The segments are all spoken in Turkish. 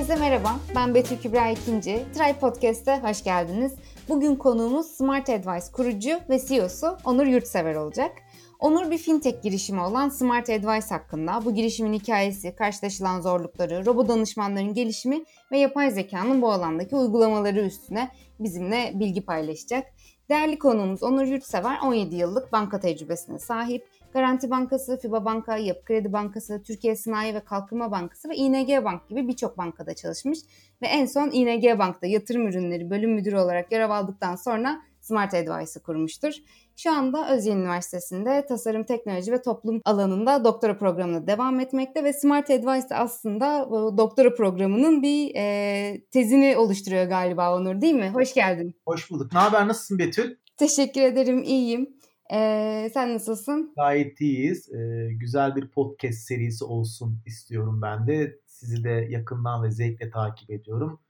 Herkese merhaba, ben Betül Kübra İkinci. Try Podcast'e hoş geldiniz. Bugün konuğumuz Smart Advice kurucu ve CEO'su Onur Yurtsever olacak. Onur bir fintech girişimi olan Smart Advice hakkında bu girişimin hikayesi, karşılaşılan zorlukları, robot danışmanların gelişimi ve yapay zekanın bu alandaki uygulamaları üstüne bizimle bilgi paylaşacak. Değerli konuğumuz Onur Yurtsever 17 yıllık banka tecrübesine sahip. Garanti Bankası, FIBA Banka, Yapı Kredi Bankası, Türkiye Sanayi ve Kalkınma Bankası ve ING Bank gibi birçok bankada çalışmış ve en son ING Bank'ta yatırım ürünleri bölüm müdürü olarak görev aldıktan sonra Smart Advice'ı kurmuştur. Şu anda Özyeğin Üniversitesi'nde tasarım, teknoloji ve toplum alanında doktora programına devam etmekte ve Smart Advice aslında doktora programının bir e, tezini oluşturuyor galiba Onur değil mi? Hoş geldin. Hoş bulduk. Ne haber? Nasılsın Betül? Teşekkür ederim. İyiyim. Ee, sen nasılsın? Gayet iyiyiz. Ee, güzel bir podcast serisi olsun istiyorum ben de. Sizi de yakından ve zevkle takip ediyorum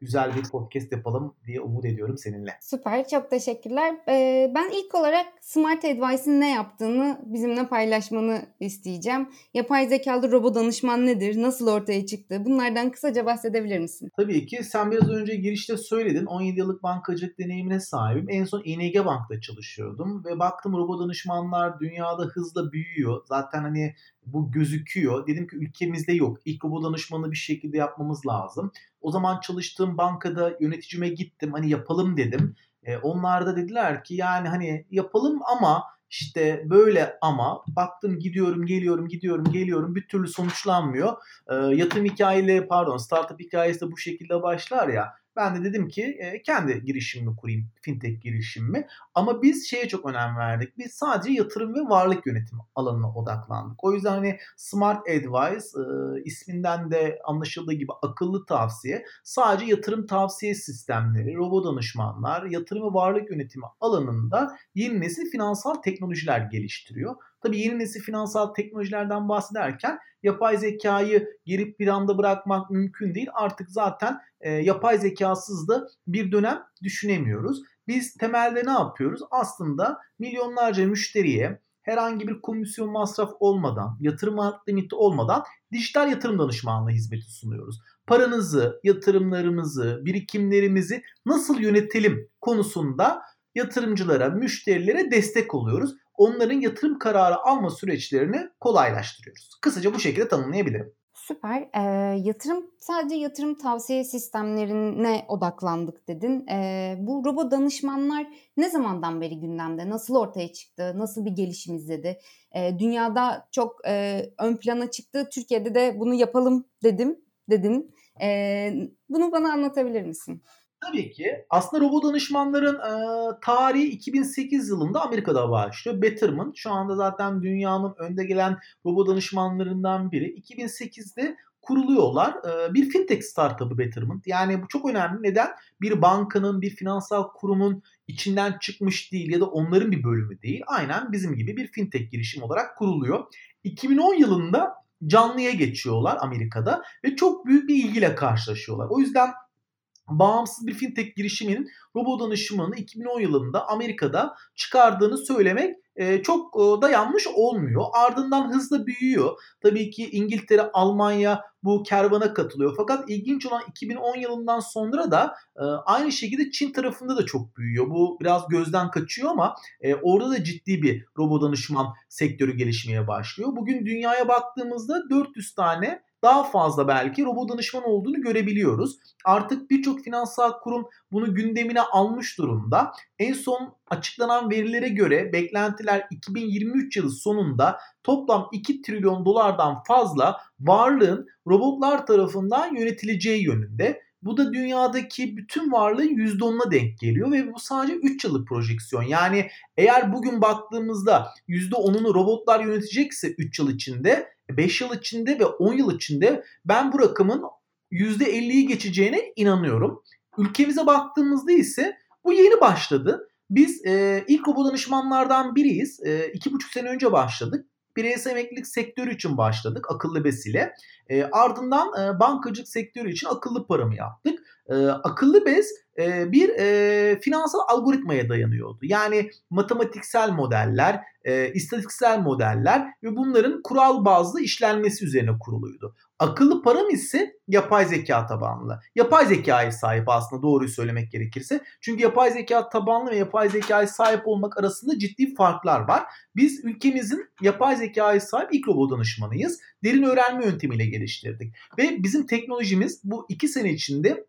güzel bir podcast yapalım diye umut ediyorum seninle. Süper, çok teşekkürler. Ee, ben ilk olarak Smart Advice'in ne yaptığını bizimle paylaşmanı isteyeceğim. Yapay zekalı robot danışman nedir, nasıl ortaya çıktı? Bunlardan kısaca bahsedebilir misin? Tabii ki. Sen biraz önce girişte söyledin. 17 yıllık bankacılık deneyimine sahibim. En son ING Bank'ta çalışıyordum ve baktım robot danışmanlar dünyada hızla büyüyor. Zaten hani bu gözüküyor. Dedim ki ülkemizde yok. İlk robot danışmanı bir şekilde yapmamız lazım. O zaman çalıştığım bankada yöneticime gittim. Hani yapalım dedim. E, onlar da dediler ki yani hani yapalım ama işte böyle ama baktım gidiyorum geliyorum gidiyorum geliyorum bir türlü sonuçlanmıyor. E, yatırım hikayeleri pardon startup hikayesi de bu şekilde başlar ya. Ben de dedim ki e, kendi girişimimi kurayım, fintech girişimimi. Ama biz şeye çok önem verdik. Biz sadece yatırım ve varlık yönetimi alanına odaklandık. O yüzden hani Smart Advice e, isminden de anlaşıldığı gibi akıllı tavsiye. Sadece yatırım tavsiye sistemleri, robot danışmanlar, yatırım ve varlık yönetimi alanında yeni nesil finansal teknolojiler geliştiriyor. Tabii yeni nesil finansal teknolojilerden bahsederken yapay zekayı geri planda bırakmak mümkün değil. Artık zaten e, yapay zekasız da bir dönem düşünemiyoruz. Biz temelde ne yapıyoruz? Aslında milyonlarca müşteriye herhangi bir komisyon masraf olmadan, yatırım limiti olmadan dijital yatırım danışmanlığı hizmeti sunuyoruz. Paranızı, yatırımlarımızı, birikimlerimizi nasıl yönetelim konusunda yatırımcılara, müşterilere destek oluyoruz onların yatırım kararı alma süreçlerini kolaylaştırıyoruz. Kısaca bu şekilde tanımlayabilirim. Süper. E, yatırım sadece yatırım tavsiye sistemlerine odaklandık dedin. E, bu robot danışmanlar ne zamandan beri gündemde? Nasıl ortaya çıktı? Nasıl bir gelişim izledi? E, dünyada çok e, ön plana çıktı. Türkiye'de de bunu yapalım dedim dedin. E, bunu bana anlatabilir misin? Tabii ki. Aslında robot danışmanların e, tarihi 2008 yılında Amerika'da başlıyor. Betterment şu anda zaten dünyanın önde gelen robot danışmanlarından biri. 2008'de kuruluyorlar. E, bir fintech startup'ı Betterment. Yani bu çok önemli. Neden? Bir bankanın, bir finansal kurumun içinden çıkmış değil ya da onların bir bölümü değil. Aynen bizim gibi bir fintech girişim olarak kuruluyor. 2010 yılında canlıya geçiyorlar Amerika'da ve çok büyük bir ilgiyle karşılaşıyorlar. O yüzden bağımsız bir fintech girişiminin robot danışmanı 2010 yılında Amerika'da çıkardığını söylemek e, çok e, da yanlış olmuyor. Ardından hızla büyüyor. Tabii ki İngiltere, Almanya bu kervana katılıyor. Fakat ilginç olan 2010 yılından sonra da e, aynı şekilde Çin tarafında da çok büyüyor. Bu biraz gözden kaçıyor ama orada da ciddi bir robot danışman sektörü gelişmeye başlıyor. Bugün dünyaya baktığımızda 400 tane daha fazla belki robot danışman olduğunu görebiliyoruz. Artık birçok finansal kurum bunu gündemine almış durumda. En son açıklanan verilere göre beklentiler 2023 yılı sonunda toplam 2 trilyon dolardan fazla varlığın robotlar tarafından yönetileceği yönünde. Bu da dünyadaki bütün varlığın %10'una denk geliyor ve bu sadece 3 yıllık projeksiyon. Yani eğer bugün baktığımızda %10'unu robotlar yönetecekse 3 yıl içinde 5 yıl içinde ve 10 yıl içinde ben bu rakamın %50'yi geçeceğine inanıyorum. Ülkemize baktığımızda ise bu yeni başladı. Biz e, ilk robot danışmanlardan biriyiz. E, iki buçuk sene önce başladık. Bireysel emeklilik sektörü için başladık akıllı besile. E, ardından e, bankacılık sektörü için akıllı paramı yaptık. E, akıllı bez e, bir e, finansal algoritmaya dayanıyordu. Yani matematiksel modeller, e, istatistiksel modeller ve bunların kural bazlı işlenmesi üzerine kuruluydu. Akıllı param ise yapay zeka tabanlı. Yapay zekaya sahip aslında doğruyu söylemek gerekirse. Çünkü yapay zeka tabanlı ve yapay zekaya sahip olmak arasında ciddi farklar var. Biz ülkemizin yapay zekaya sahip ilk robot danışmanıyız. Derin öğrenme yöntemiyle geliştirdik. Ve bizim teknolojimiz bu iki sene içinde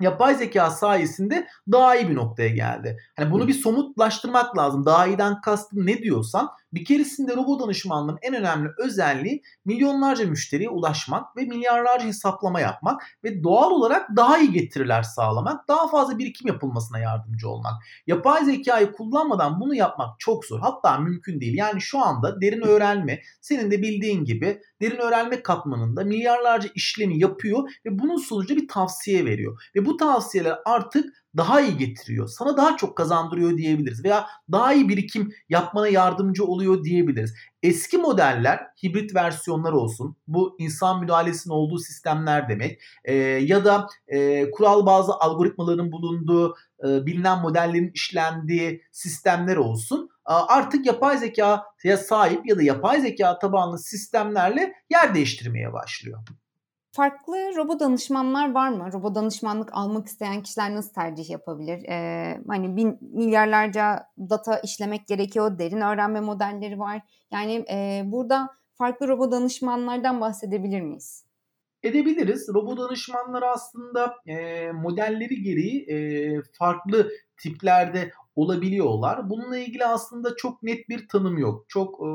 yapay zeka sayesinde daha iyi bir noktaya geldi. Hani bunu bir somutlaştırmak lazım. Daha iyiden kastım ne diyorsan bir keresinde robot danışmanlığın en önemli özelliği milyonlarca müşteriye ulaşmak ve milyarlarca hesaplama yapmak ve doğal olarak daha iyi getiriler sağlamak, daha fazla birikim yapılmasına yardımcı olmak. Yapay zekayı kullanmadan bunu yapmak çok zor. Hatta mümkün değil. Yani şu anda derin öğrenme senin de bildiğin gibi derin öğrenme katmanında milyarlarca işlemi yapıyor ve bunun sonucu bir tavsiye veriyor. Ve bu tavsiyeler artık daha iyi getiriyor. Sana daha çok kazandırıyor diyebiliriz veya daha iyi birikim yapmana yardımcı oluyor diyebiliriz. Eski modeller hibrit versiyonlar olsun. Bu insan müdahalesinin olduğu sistemler demek. E, ya da e, kural bazı algoritmaların bulunduğu e, bilinen modellerin işlendiği sistemler olsun. Artık yapay zekaya sahip ya da yapay zeka tabanlı sistemlerle yer değiştirmeye başlıyor. Farklı robot danışmanlar var mı? Robot danışmanlık almak isteyen kişiler nasıl tercih yapabilir? Ee, hani bin, milyarlarca data işlemek gerekiyor. Derin öğrenme modelleri var. Yani e, burada farklı robot danışmanlardan bahsedebilir miyiz? Edebiliriz. Robot danışmanlar aslında e, modelleri gereği e, farklı tiplerde olabiliyorlar. Bununla ilgili aslında çok net bir tanım yok. Çok e,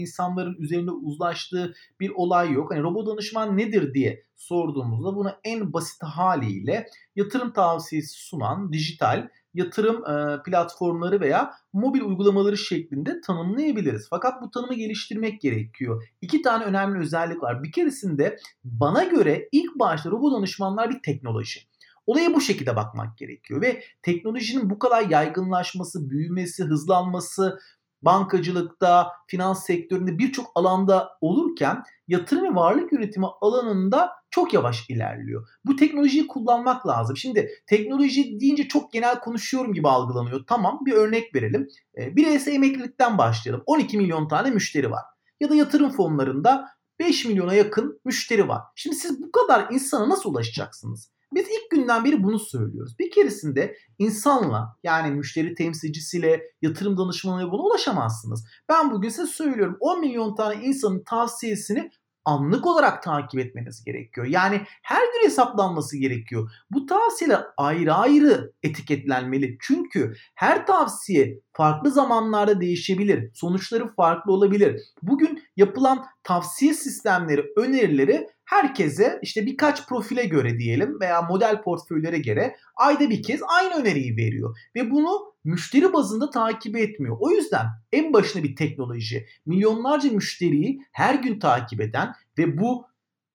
insanların üzerinde uzlaştığı bir olay yok. Hani robot danışman nedir diye sorduğumuzda bunu en basit haliyle yatırım tavsiyesi sunan dijital yatırım e, platformları veya mobil uygulamaları şeklinde tanımlayabiliriz. Fakat bu tanımı geliştirmek gerekiyor. İki tane önemli özellik var. Bir keresinde bana göre ilk başta robot danışmanlar bir teknoloji. Olaya bu şekilde bakmak gerekiyor ve teknolojinin bu kadar yaygınlaşması, büyümesi, hızlanması bankacılıkta, finans sektöründe birçok alanda olurken yatırım ve varlık yönetimi alanında çok yavaş ilerliyor. Bu teknolojiyi kullanmak lazım. Şimdi teknoloji deyince çok genel konuşuyorum gibi algılanıyor. Tamam bir örnek verelim. Ee, Bireysel emeklilikten başlayalım. 12 milyon tane müşteri var. Ya da yatırım fonlarında 5 milyona yakın müşteri var. Şimdi siz bu kadar insana nasıl ulaşacaksınız? Biz ilk günden beri bunu söylüyoruz. Bir keresinde insanla yani müşteri temsilcisiyle, yatırım danışmanıyla buna ulaşamazsınız. Ben bugün size söylüyorum 10 milyon tane insanın tavsiyesini anlık olarak takip etmeniz gerekiyor. Yani her gün hesaplanması gerekiyor. Bu tavsiyeler ayrı ayrı etiketlenmeli. Çünkü her tavsiye farklı zamanlarda değişebilir. Sonuçları farklı olabilir. Bugün yapılan tavsiye sistemleri, önerileri herkese işte birkaç profile göre diyelim veya model portföylere göre ayda bir kez aynı öneriyi veriyor. Ve bunu müşteri bazında takip etmiyor. O yüzden en başına bir teknoloji milyonlarca müşteriyi her gün takip eden ve bu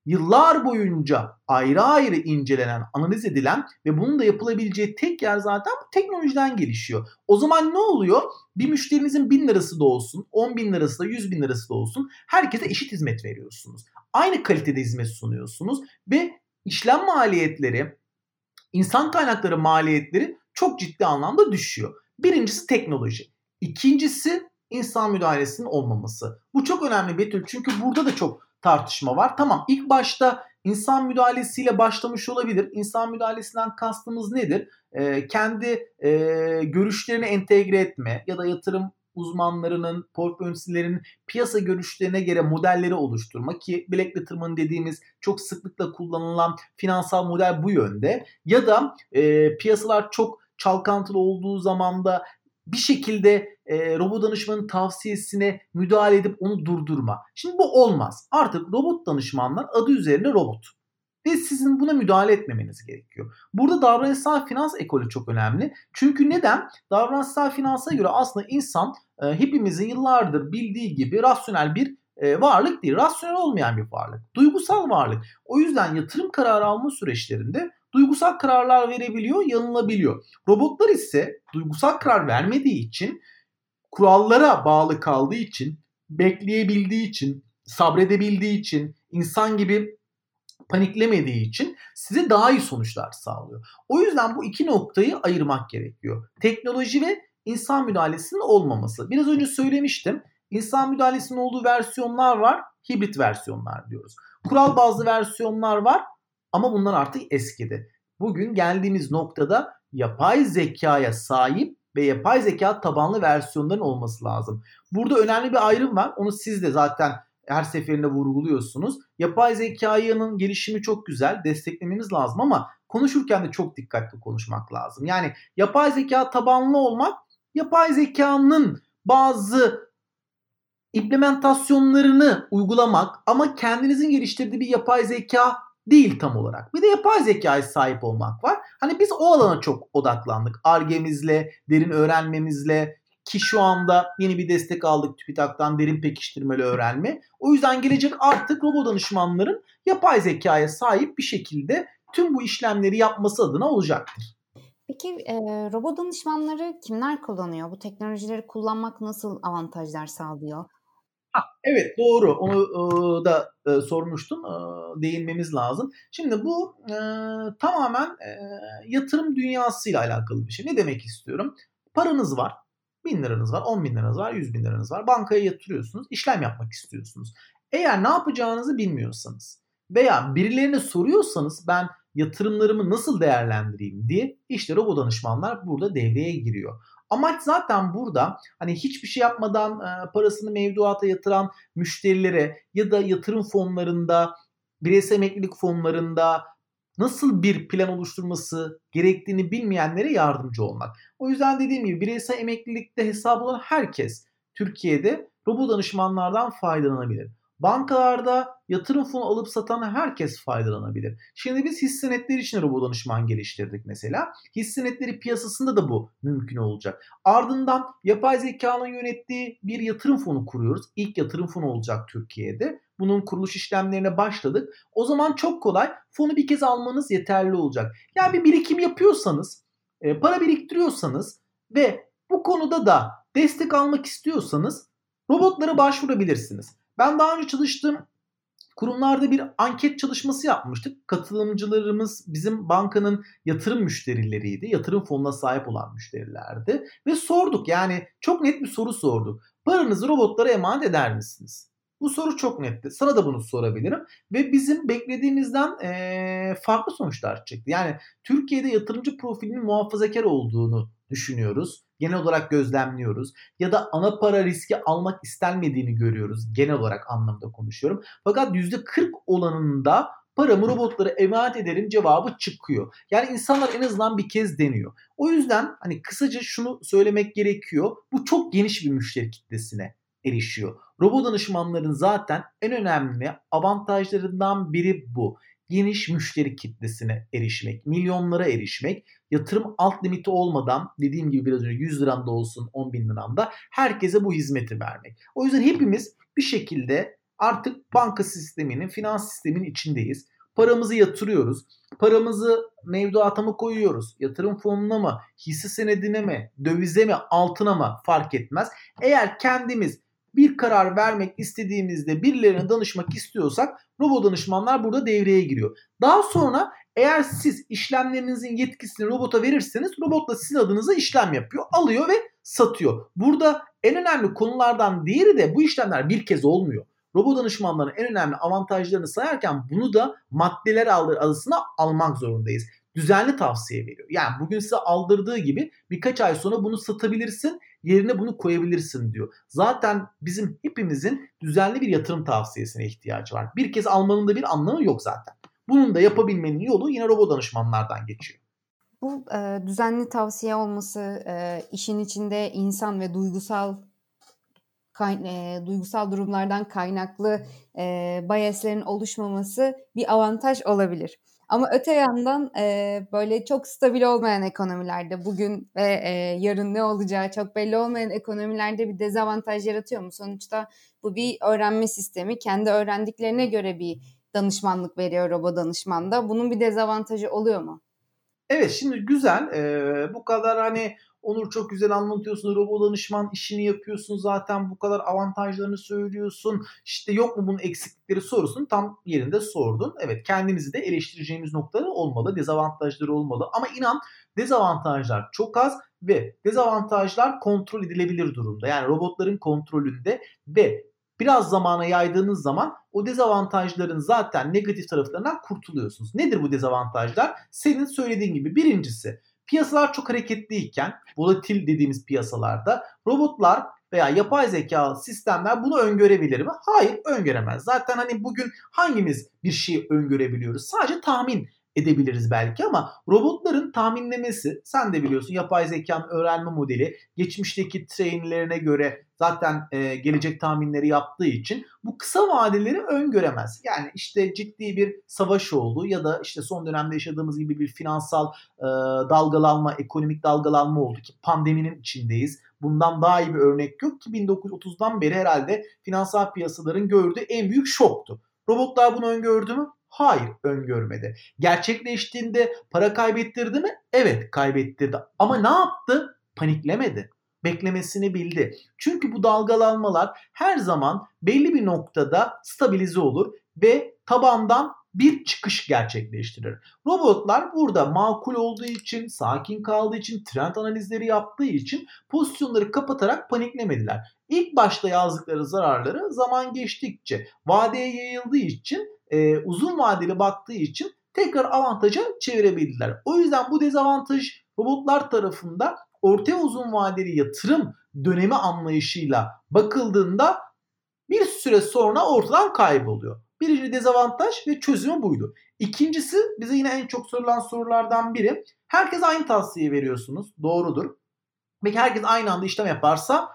yıllar boyunca ayrı ayrı incelenen, analiz edilen ve bunun da yapılabileceği tek yer zaten bu teknolojiden gelişiyor. O zaman ne oluyor? Bir müşterinizin 1000 lirası da olsun, 10 bin lirası da 100 bin lirası da olsun herkese eşit hizmet veriyorsunuz. Aynı kalitede hizmet sunuyorsunuz ve işlem maliyetleri, insan kaynakları maliyetleri çok ciddi anlamda düşüyor. Birincisi teknoloji. İkincisi insan müdahalesinin olmaması. Bu çok önemli Betül çünkü burada da çok tartışma var. Tamam ilk başta insan müdahalesiyle başlamış olabilir. İnsan müdahalesinden kastımız nedir? Ee, kendi e, görüşlerini entegre etme ya da yatırım uzmanlarının, portföy piyasa görüşlerine göre modelleri oluşturma ki Black Letterman dediğimiz çok sıklıkla kullanılan finansal model bu yönde. Ya da e, piyasalar çok çalkantılı olduğu zaman da bir şekilde e, robot danışmanın tavsiyesine müdahale edip onu durdurma. Şimdi bu olmaz. Artık robot danışmanlar adı üzerine robot. Ve sizin buna müdahale etmemeniz gerekiyor. Burada davranışsal finans ekolü çok önemli. Çünkü neden? Davranışsal finansa göre aslında insan e, hepimizin yıllardır bildiği gibi rasyonel bir e, varlık değil. Rasyonel olmayan bir varlık. Duygusal varlık. O yüzden yatırım kararı alma süreçlerinde duygusal kararlar verebiliyor, yanılabiliyor. Robotlar ise duygusal karar vermediği için, kurallara bağlı kaldığı için, bekleyebildiği için, sabredebildiği için, insan gibi paniklemediği için size daha iyi sonuçlar sağlıyor. O yüzden bu iki noktayı ayırmak gerekiyor. Teknoloji ve insan müdahalesinin olmaması. Biraz önce söylemiştim. İnsan müdahalesinin olduğu versiyonlar var, hibrit versiyonlar diyoruz. Kural bazlı versiyonlar var ama bunlar artık eskidi. Bugün geldiğimiz noktada yapay zekaya sahip ve yapay zeka tabanlı versiyonların olması lazım. Burada önemli bir ayrım var. Onu siz de zaten her seferinde vurguluyorsunuz. Yapay zekanın gelişimi çok güzel. Desteklememiz lazım ama konuşurken de çok dikkatli konuşmak lazım. Yani yapay zeka tabanlı olmak yapay zekanın bazı implementasyonlarını uygulamak ama kendinizin geliştirdiği bir yapay zeka değil tam olarak. Bir de yapay zekaya sahip olmak var. Hani biz o alana çok odaklandık. Argemizle, derin öğrenmemizle ki şu anda yeni bir destek aldık TÜBİTAK'tan derin pekiştirmeli öğrenme. O yüzden gelecek artık robot danışmanların yapay zekaya sahip bir şekilde tüm bu işlemleri yapması adına olacaktır. Peki e, robot danışmanları kimler kullanıyor? Bu teknolojileri kullanmak nasıl avantajlar sağlıyor? Ha, evet doğru onu e, da e, sormuştun e, değinmemiz lazım. Şimdi bu e, tamamen e, yatırım dünyasıyla alakalı bir şey. Ne demek istiyorum? Paranız var. Bin liranız var, on bin liranız var, yüz bin liranız var. Bankaya yatırıyorsunuz, işlem yapmak istiyorsunuz. Eğer ne yapacağınızı bilmiyorsanız veya birilerine soruyorsanız ben yatırımlarımı nasıl değerlendireyim diye işte robot danışmanlar burada devreye giriyor. Amaç zaten burada hani hiçbir şey yapmadan e, parasını mevduata yatıran müşterilere ya da yatırım fonlarında, bireysel emeklilik fonlarında nasıl bir plan oluşturması gerektiğini bilmeyenlere yardımcı olmak. O yüzden dediğim gibi bireysel emeklilikte hesabı olan herkes Türkiye'de robot danışmanlardan faydalanabilir. Bankalarda yatırım fonu alıp satan herkes faydalanabilir. Şimdi biz hisse senetleri için robot danışman geliştirdik mesela. Hisse senetleri piyasasında da bu mümkün olacak. Ardından yapay zekanın yönettiği bir yatırım fonu kuruyoruz. İlk yatırım fonu olacak Türkiye'de. Bunun kuruluş işlemlerine başladık. O zaman çok kolay fonu bir kez almanız yeterli olacak. Yani bir birikim yapıyorsanız, e, para biriktiriyorsanız ve bu konuda da destek almak istiyorsanız robotlara başvurabilirsiniz. Ben daha önce çalıştığım kurumlarda bir anket çalışması yapmıştık. Katılımcılarımız bizim bankanın yatırım müşterileriydi. Yatırım fonuna sahip olan müşterilerdi. Ve sorduk yani çok net bir soru sorduk. Paranızı robotlara emanet eder misiniz? Bu soru çok netti. Sana da bunu sorabilirim. Ve bizim beklediğimizden ee, farklı sonuçlar çıktı. Yani Türkiye'de yatırımcı profilinin muhafazakar olduğunu düşünüyoruz. Genel olarak gözlemliyoruz. Ya da ana para riski almak istenmediğini görüyoruz. Genel olarak anlamda konuşuyorum. Fakat %40 olanında paramı robotlara emanet ederim cevabı çıkıyor. Yani insanlar en azından bir kez deniyor. O yüzden hani kısaca şunu söylemek gerekiyor. Bu çok geniş bir müşteri kitlesine erişiyor. Robot danışmanların zaten en önemli avantajlarından biri bu. Geniş müşteri kitlesine erişmek, milyonlara erişmek, yatırım alt limiti olmadan dediğim gibi biraz önce 100 liram da olsun 10 bin liram da herkese bu hizmeti vermek. O yüzden hepimiz bir şekilde artık banka sisteminin, finans sisteminin içindeyiz. Paramızı yatırıyoruz. Paramızı mevduata mı koyuyoruz? Yatırım fonuna mı? Hisse senedine mi? Dövize mi? Altına mı? Fark etmez. Eğer kendimiz bir karar vermek istediğimizde birilerine danışmak istiyorsak robot danışmanlar burada devreye giriyor. Daha sonra eğer siz işlemlerinizin yetkisini robota verirseniz robot da sizin adınıza işlem yapıyor, alıyor ve satıyor. Burada en önemli konulardan diğeri de bu işlemler bir kez olmuyor. Robot danışmanların en önemli avantajlarını sayarken bunu da maddeler arasına almak zorundayız düzenli tavsiye veriyor. Yani bugün size aldırdığı gibi birkaç ay sonra bunu satabilirsin, yerine bunu koyabilirsin diyor. Zaten bizim hepimizin düzenli bir yatırım tavsiyesine ihtiyacı var. Bir kez almanın da bir anlamı yok zaten. Bunun da yapabilmenin yolu yine robot danışmanlardan geçiyor. Bu e, düzenli tavsiye olması, e, işin içinde insan ve duygusal kay, e, duygusal durumlardan kaynaklı e, biaslerin oluşmaması bir avantaj olabilir. Ama öte yandan e, böyle çok stabil olmayan ekonomilerde bugün ve e, yarın ne olacağı çok belli olmayan ekonomilerde bir dezavantaj yaratıyor mu? Sonuçta bu bir öğrenme sistemi. Kendi öğrendiklerine göre bir danışmanlık veriyor robot danışmanda. Bunun bir dezavantajı oluyor mu? Evet şimdi güzel. Ee, bu kadar hani Onur çok güzel anlatıyorsun. Robot danışman işini yapıyorsun zaten bu kadar avantajlarını söylüyorsun. İşte yok mu bunun eksiklikleri sorusunu tam yerinde sordun. Evet kendimizi de eleştireceğimiz noktaları olmalı. Dezavantajları olmalı. Ama inan dezavantajlar çok az ve dezavantajlar kontrol edilebilir durumda. Yani robotların kontrolünde ve biraz zamana yaydığınız zaman o dezavantajların zaten negatif taraflarından kurtuluyorsunuz. Nedir bu dezavantajlar? Senin söylediğin gibi birincisi piyasalar çok hareketliyken volatil dediğimiz piyasalarda robotlar veya yapay zeka sistemler bunu öngörebilir mi? Hayır öngöremez. Zaten hani bugün hangimiz bir şeyi öngörebiliyoruz? Sadece tahmin edebiliriz belki ama robotların tahminlemesi sen de biliyorsun yapay zekanın öğrenme modeli geçmişteki trainlerine göre zaten e, gelecek tahminleri yaptığı için bu kısa vadeleri öngöremez. Yani işte ciddi bir savaş oldu ya da işte son dönemde yaşadığımız gibi bir finansal e, dalgalanma, ekonomik dalgalanma oldu ki pandeminin içindeyiz. Bundan daha iyi bir örnek yok ki 1930'dan beri herhalde finansal piyasaların gördüğü en büyük şoktu. Robotlar bunu öngördü mü? Hayır öngörmedi. Gerçekleştiğinde para kaybettirdi mi? Evet kaybettirdi. Ama ne yaptı? Paniklemedi. Beklemesini bildi. Çünkü bu dalgalanmalar her zaman belli bir noktada stabilize olur ve tabandan bir çıkış gerçekleştirir. Robotlar burada makul olduğu için, sakin kaldığı için, trend analizleri yaptığı için pozisyonları kapatarak paniklemediler. İlk başta yazdıkları zararları zaman geçtikçe vadeye yayıldığı için e, uzun vadeli baktığı için tekrar avantaja çevirebildiler. O yüzden bu dezavantaj robotlar tarafında orta uzun vadeli yatırım dönemi anlayışıyla bakıldığında bir süre sonra ortadan kayboluyor. Birinci dezavantaj ve çözümü buydu. İkincisi bize yine en çok sorulan sorulardan biri. Herkes aynı tavsiye veriyorsunuz. Doğrudur. Peki herkes aynı anda işlem yaparsa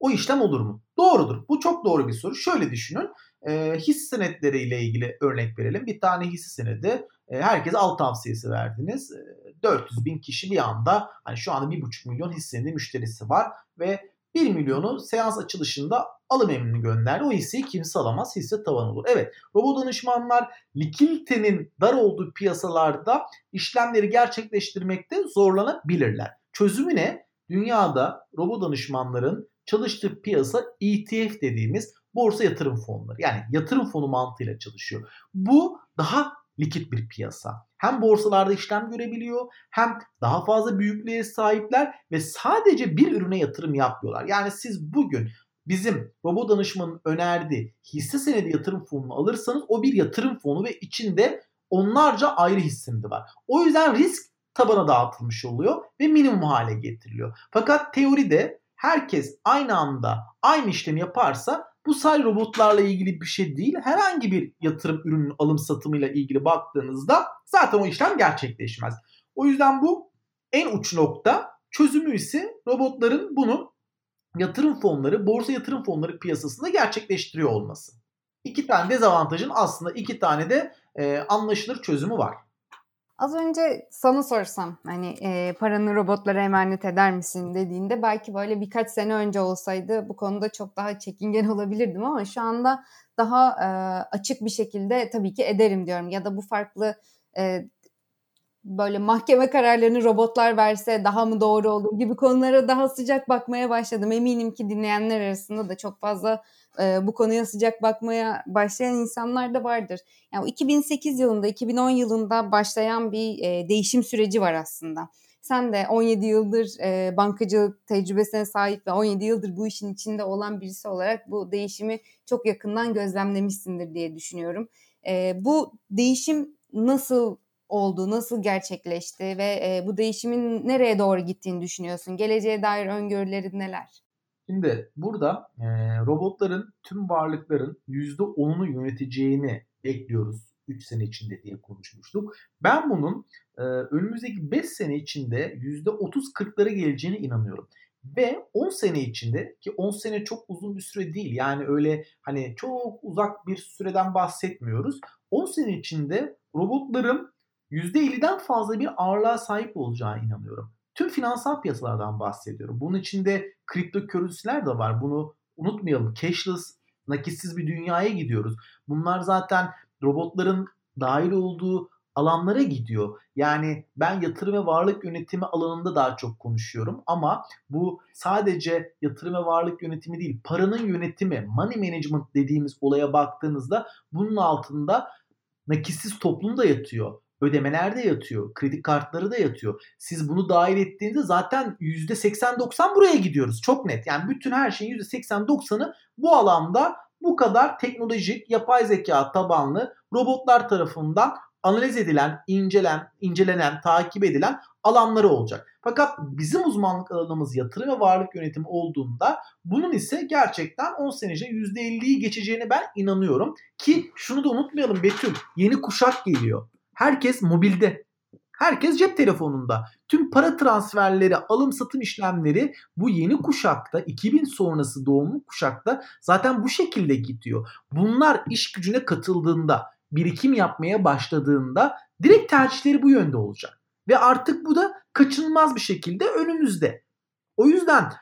o işlem olur mu? Doğrudur. Bu çok doğru bir soru. Şöyle düşünün. E, hisse senetleriyle ilgili örnek verelim. Bir tane hisse senedi e, herkese al tavsiyesi verdiniz. E, 400 bin kişi bir anda hani şu anda 1,5 milyon hisse senedi müşterisi var ve 1 milyonu seans açılışında alım emrini gönderdi. O hisseyi kimse alamaz. Hisse tavan olur. Evet robot danışmanlar likiditenin dar olduğu piyasalarda işlemleri gerçekleştirmekte zorlanabilirler. Çözümü ne? Dünyada robot danışmanların çalıştığı piyasa ETF dediğimiz borsa yatırım fonları. Yani yatırım fonu mantığıyla çalışıyor. Bu daha likit bir piyasa. Hem borsalarda işlem görebiliyor hem daha fazla büyüklüğe sahipler ve sadece bir ürüne yatırım yapmıyorlar. Yani siz bugün bizim robot danışmanın önerdiği hisse senedi yatırım fonunu alırsanız o bir yatırım fonu ve içinde onlarca ayrı hissenedi var. O yüzden risk tabana dağıtılmış oluyor ve minimum hale getiriliyor. Fakat teoride herkes aynı anda aynı işlemi yaparsa bu sadece robotlarla ilgili bir şey değil. Herhangi bir yatırım ürünün alım satımıyla ilgili baktığınızda zaten o işlem gerçekleşmez. O yüzden bu en uç nokta. Çözümü ise robotların bunu yatırım fonları, borsa yatırım fonları piyasasında gerçekleştiriyor olması. İki tane dezavantajın aslında iki tane de e, anlaşılır çözümü var. Az önce sana sorsam hani e, paranı robotlara emanet eder misin dediğinde belki böyle birkaç sene önce olsaydı bu konuda çok daha çekingen olabilirdim ama şu anda daha e, açık bir şekilde tabii ki ederim diyorum ya da bu farklı e, böyle mahkeme kararlarını robotlar verse daha mı doğru olur gibi konulara daha sıcak bakmaya başladım. Eminim ki dinleyenler arasında da çok fazla e, bu konuya sıcak bakmaya başlayan insanlar da vardır. Yani 2008 yılında, 2010 yılında başlayan bir e, değişim süreci var aslında. Sen de 17 yıldır e, bankacılık tecrübesine sahip ve 17 yıldır bu işin içinde olan birisi olarak bu değişimi çok yakından gözlemlemişsindir diye düşünüyorum. E, bu değişim nasıl oldu, nasıl gerçekleşti ve e, bu değişimin nereye doğru gittiğini düşünüyorsun? Geleceğe dair öngörülerin neler? Şimdi burada e, robotların tüm varlıkların %10'unu yöneteceğini bekliyoruz 3 sene içinde diye konuşmuştuk. Ben bunun e, önümüzdeki 5 sene içinde %30-40'lara geleceğine inanıyorum. Ve 10 sene içinde ki 10 sene çok uzun bir süre değil yani öyle hani çok uzak bir süreden bahsetmiyoruz. 10 sene içinde robotların %50'den fazla bir ağırlığa sahip olacağına inanıyorum. Tüm finansal piyasalardan bahsediyorum. Bunun içinde kripto currency'ler de var. Bunu unutmayalım. Cashless, nakitsiz bir dünyaya gidiyoruz. Bunlar zaten robotların dahil olduğu alanlara gidiyor. Yani ben yatırım ve varlık yönetimi alanında daha çok konuşuyorum ama bu sadece yatırım ve varlık yönetimi değil, paranın yönetimi, money management dediğimiz olaya baktığınızda bunun altında nakitsiz toplum da yatıyor. Ödemeler de yatıyor. Kredi kartları da yatıyor. Siz bunu dahil ettiğinizde zaten %80-90 buraya gidiyoruz. Çok net. Yani bütün her şeyin %80-90'ı bu alanda bu kadar teknolojik, yapay zeka tabanlı robotlar tarafından analiz edilen, incelen, incelenen, takip edilen alanları olacak. Fakat bizim uzmanlık alanımız yatırım ve varlık yönetimi olduğunda bunun ise gerçekten 10 sene içinde %50'yi geçeceğine ben inanıyorum. Ki şunu da unutmayalım Betül, yeni kuşak geliyor. Herkes mobilde. Herkes cep telefonunda. Tüm para transferleri, alım satım işlemleri bu yeni kuşakta, 2000 sonrası doğumlu kuşakta zaten bu şekilde gidiyor. Bunlar iş gücüne katıldığında, birikim yapmaya başladığında direkt tercihleri bu yönde olacak. Ve artık bu da kaçınılmaz bir şekilde önümüzde. O yüzden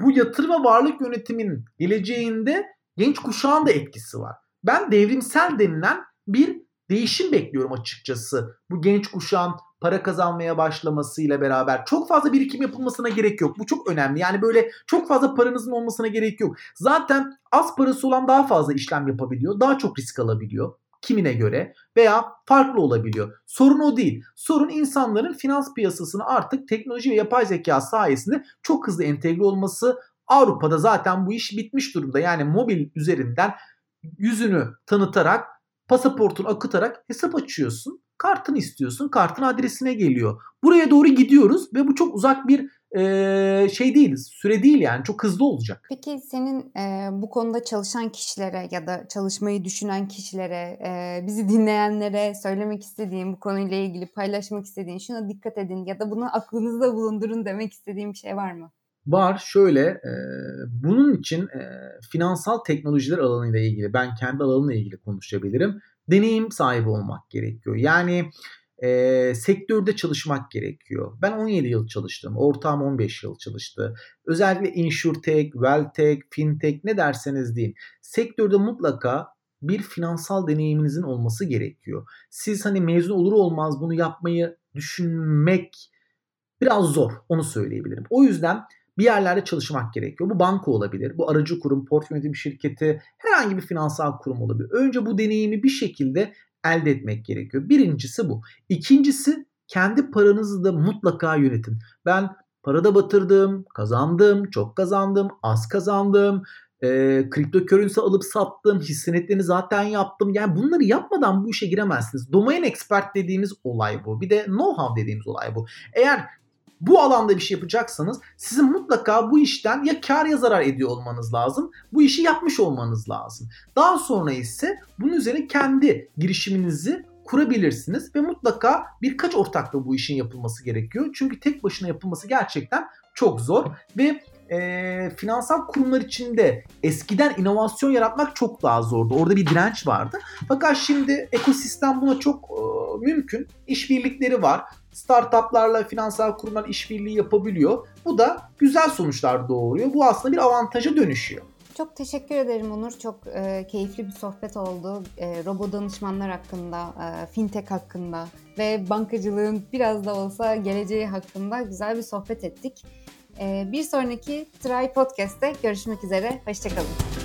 bu yatırım ve varlık yönetiminin geleceğinde genç kuşağın da etkisi var. Ben devrimsel denilen bir değişim bekliyorum açıkçası. Bu genç kuşağın para kazanmaya başlamasıyla beraber çok fazla birikim yapılmasına gerek yok. Bu çok önemli. Yani böyle çok fazla paranızın olmasına gerek yok. Zaten az parası olan daha fazla işlem yapabiliyor. Daha çok risk alabiliyor kimine göre veya farklı olabiliyor. Sorun o değil. Sorun insanların finans piyasasına artık teknoloji ve yapay zeka sayesinde çok hızlı entegre olması. Avrupa'da zaten bu iş bitmiş durumda. Yani mobil üzerinden yüzünü tanıtarak, pasaportunu akıtarak hesap açıyorsun. Kartını istiyorsun. Kartın adresine geliyor. Buraya doğru gidiyoruz ve bu çok uzak bir e, şey değil, süre değil yani çok hızlı olacak. Peki senin e, bu konuda çalışan kişilere ya da çalışmayı düşünen kişilere, e, bizi dinleyenlere söylemek istediğin, bu konuyla ilgili paylaşmak istediğin, şuna dikkat edin ya da bunu aklınızda bulundurun demek istediğin bir şey var mı? Var şöyle e, bunun için e, finansal teknolojiler alanıyla ilgili ben kendi alanımla ilgili konuşabilirim. Deneyim sahibi olmak gerekiyor. Yani e, sektörde çalışmak gerekiyor. Ben 17 yıl çalıştım. Ortağım 15 yıl çalıştı. Özellikle insurtech, welltech, fintech ne derseniz deyin. Sektörde mutlaka bir finansal deneyiminizin olması gerekiyor. Siz hani mezun olur olmaz bunu yapmayı düşünmek biraz zor. Onu söyleyebilirim. O yüzden bir yerlerde çalışmak gerekiyor. Bu banka olabilir, bu aracı kurum, portföy yönetim şirketi, herhangi bir finansal kurum olabilir. Önce bu deneyimi bir şekilde elde etmek gerekiyor. Birincisi bu. İkincisi kendi paranızı da mutlaka yönetin. Ben parada batırdım, kazandım, çok kazandım, az kazandım, e, kripto currency alıp sattım, hissenetlerini zaten yaptım. Yani bunları yapmadan bu işe giremezsiniz. Domain expert dediğimiz olay bu. Bir de know-how dediğimiz olay bu. Eğer bu alanda bir şey yapacaksanız sizin mutlaka bu işten ya kar ya zarar ediyor olmanız lazım. Bu işi yapmış olmanız lazım. Daha sonra ise bunun üzerine kendi girişiminizi kurabilirsiniz ve mutlaka birkaç ortakla bu işin yapılması gerekiyor. Çünkü tek başına yapılması gerçekten çok zor ve e, finansal kurumlar içinde eskiden inovasyon yaratmak çok daha zordu. Orada bir direnç vardı. Fakat şimdi ekosistem buna çok e, mümkün. İşbirlikleri var startuplarla finansal kurumlar işbirliği yapabiliyor. Bu da güzel sonuçlar doğuruyor. Bu aslında bir avantaja dönüşüyor. Çok teşekkür ederim Onur. Çok e, keyifli bir sohbet oldu. E, robo danışmanlar hakkında, e, fintech hakkında ve bankacılığın biraz da olsa geleceği hakkında güzel bir sohbet ettik. E, bir sonraki Try Podcast'te görüşmek üzere. Hoşçakalın.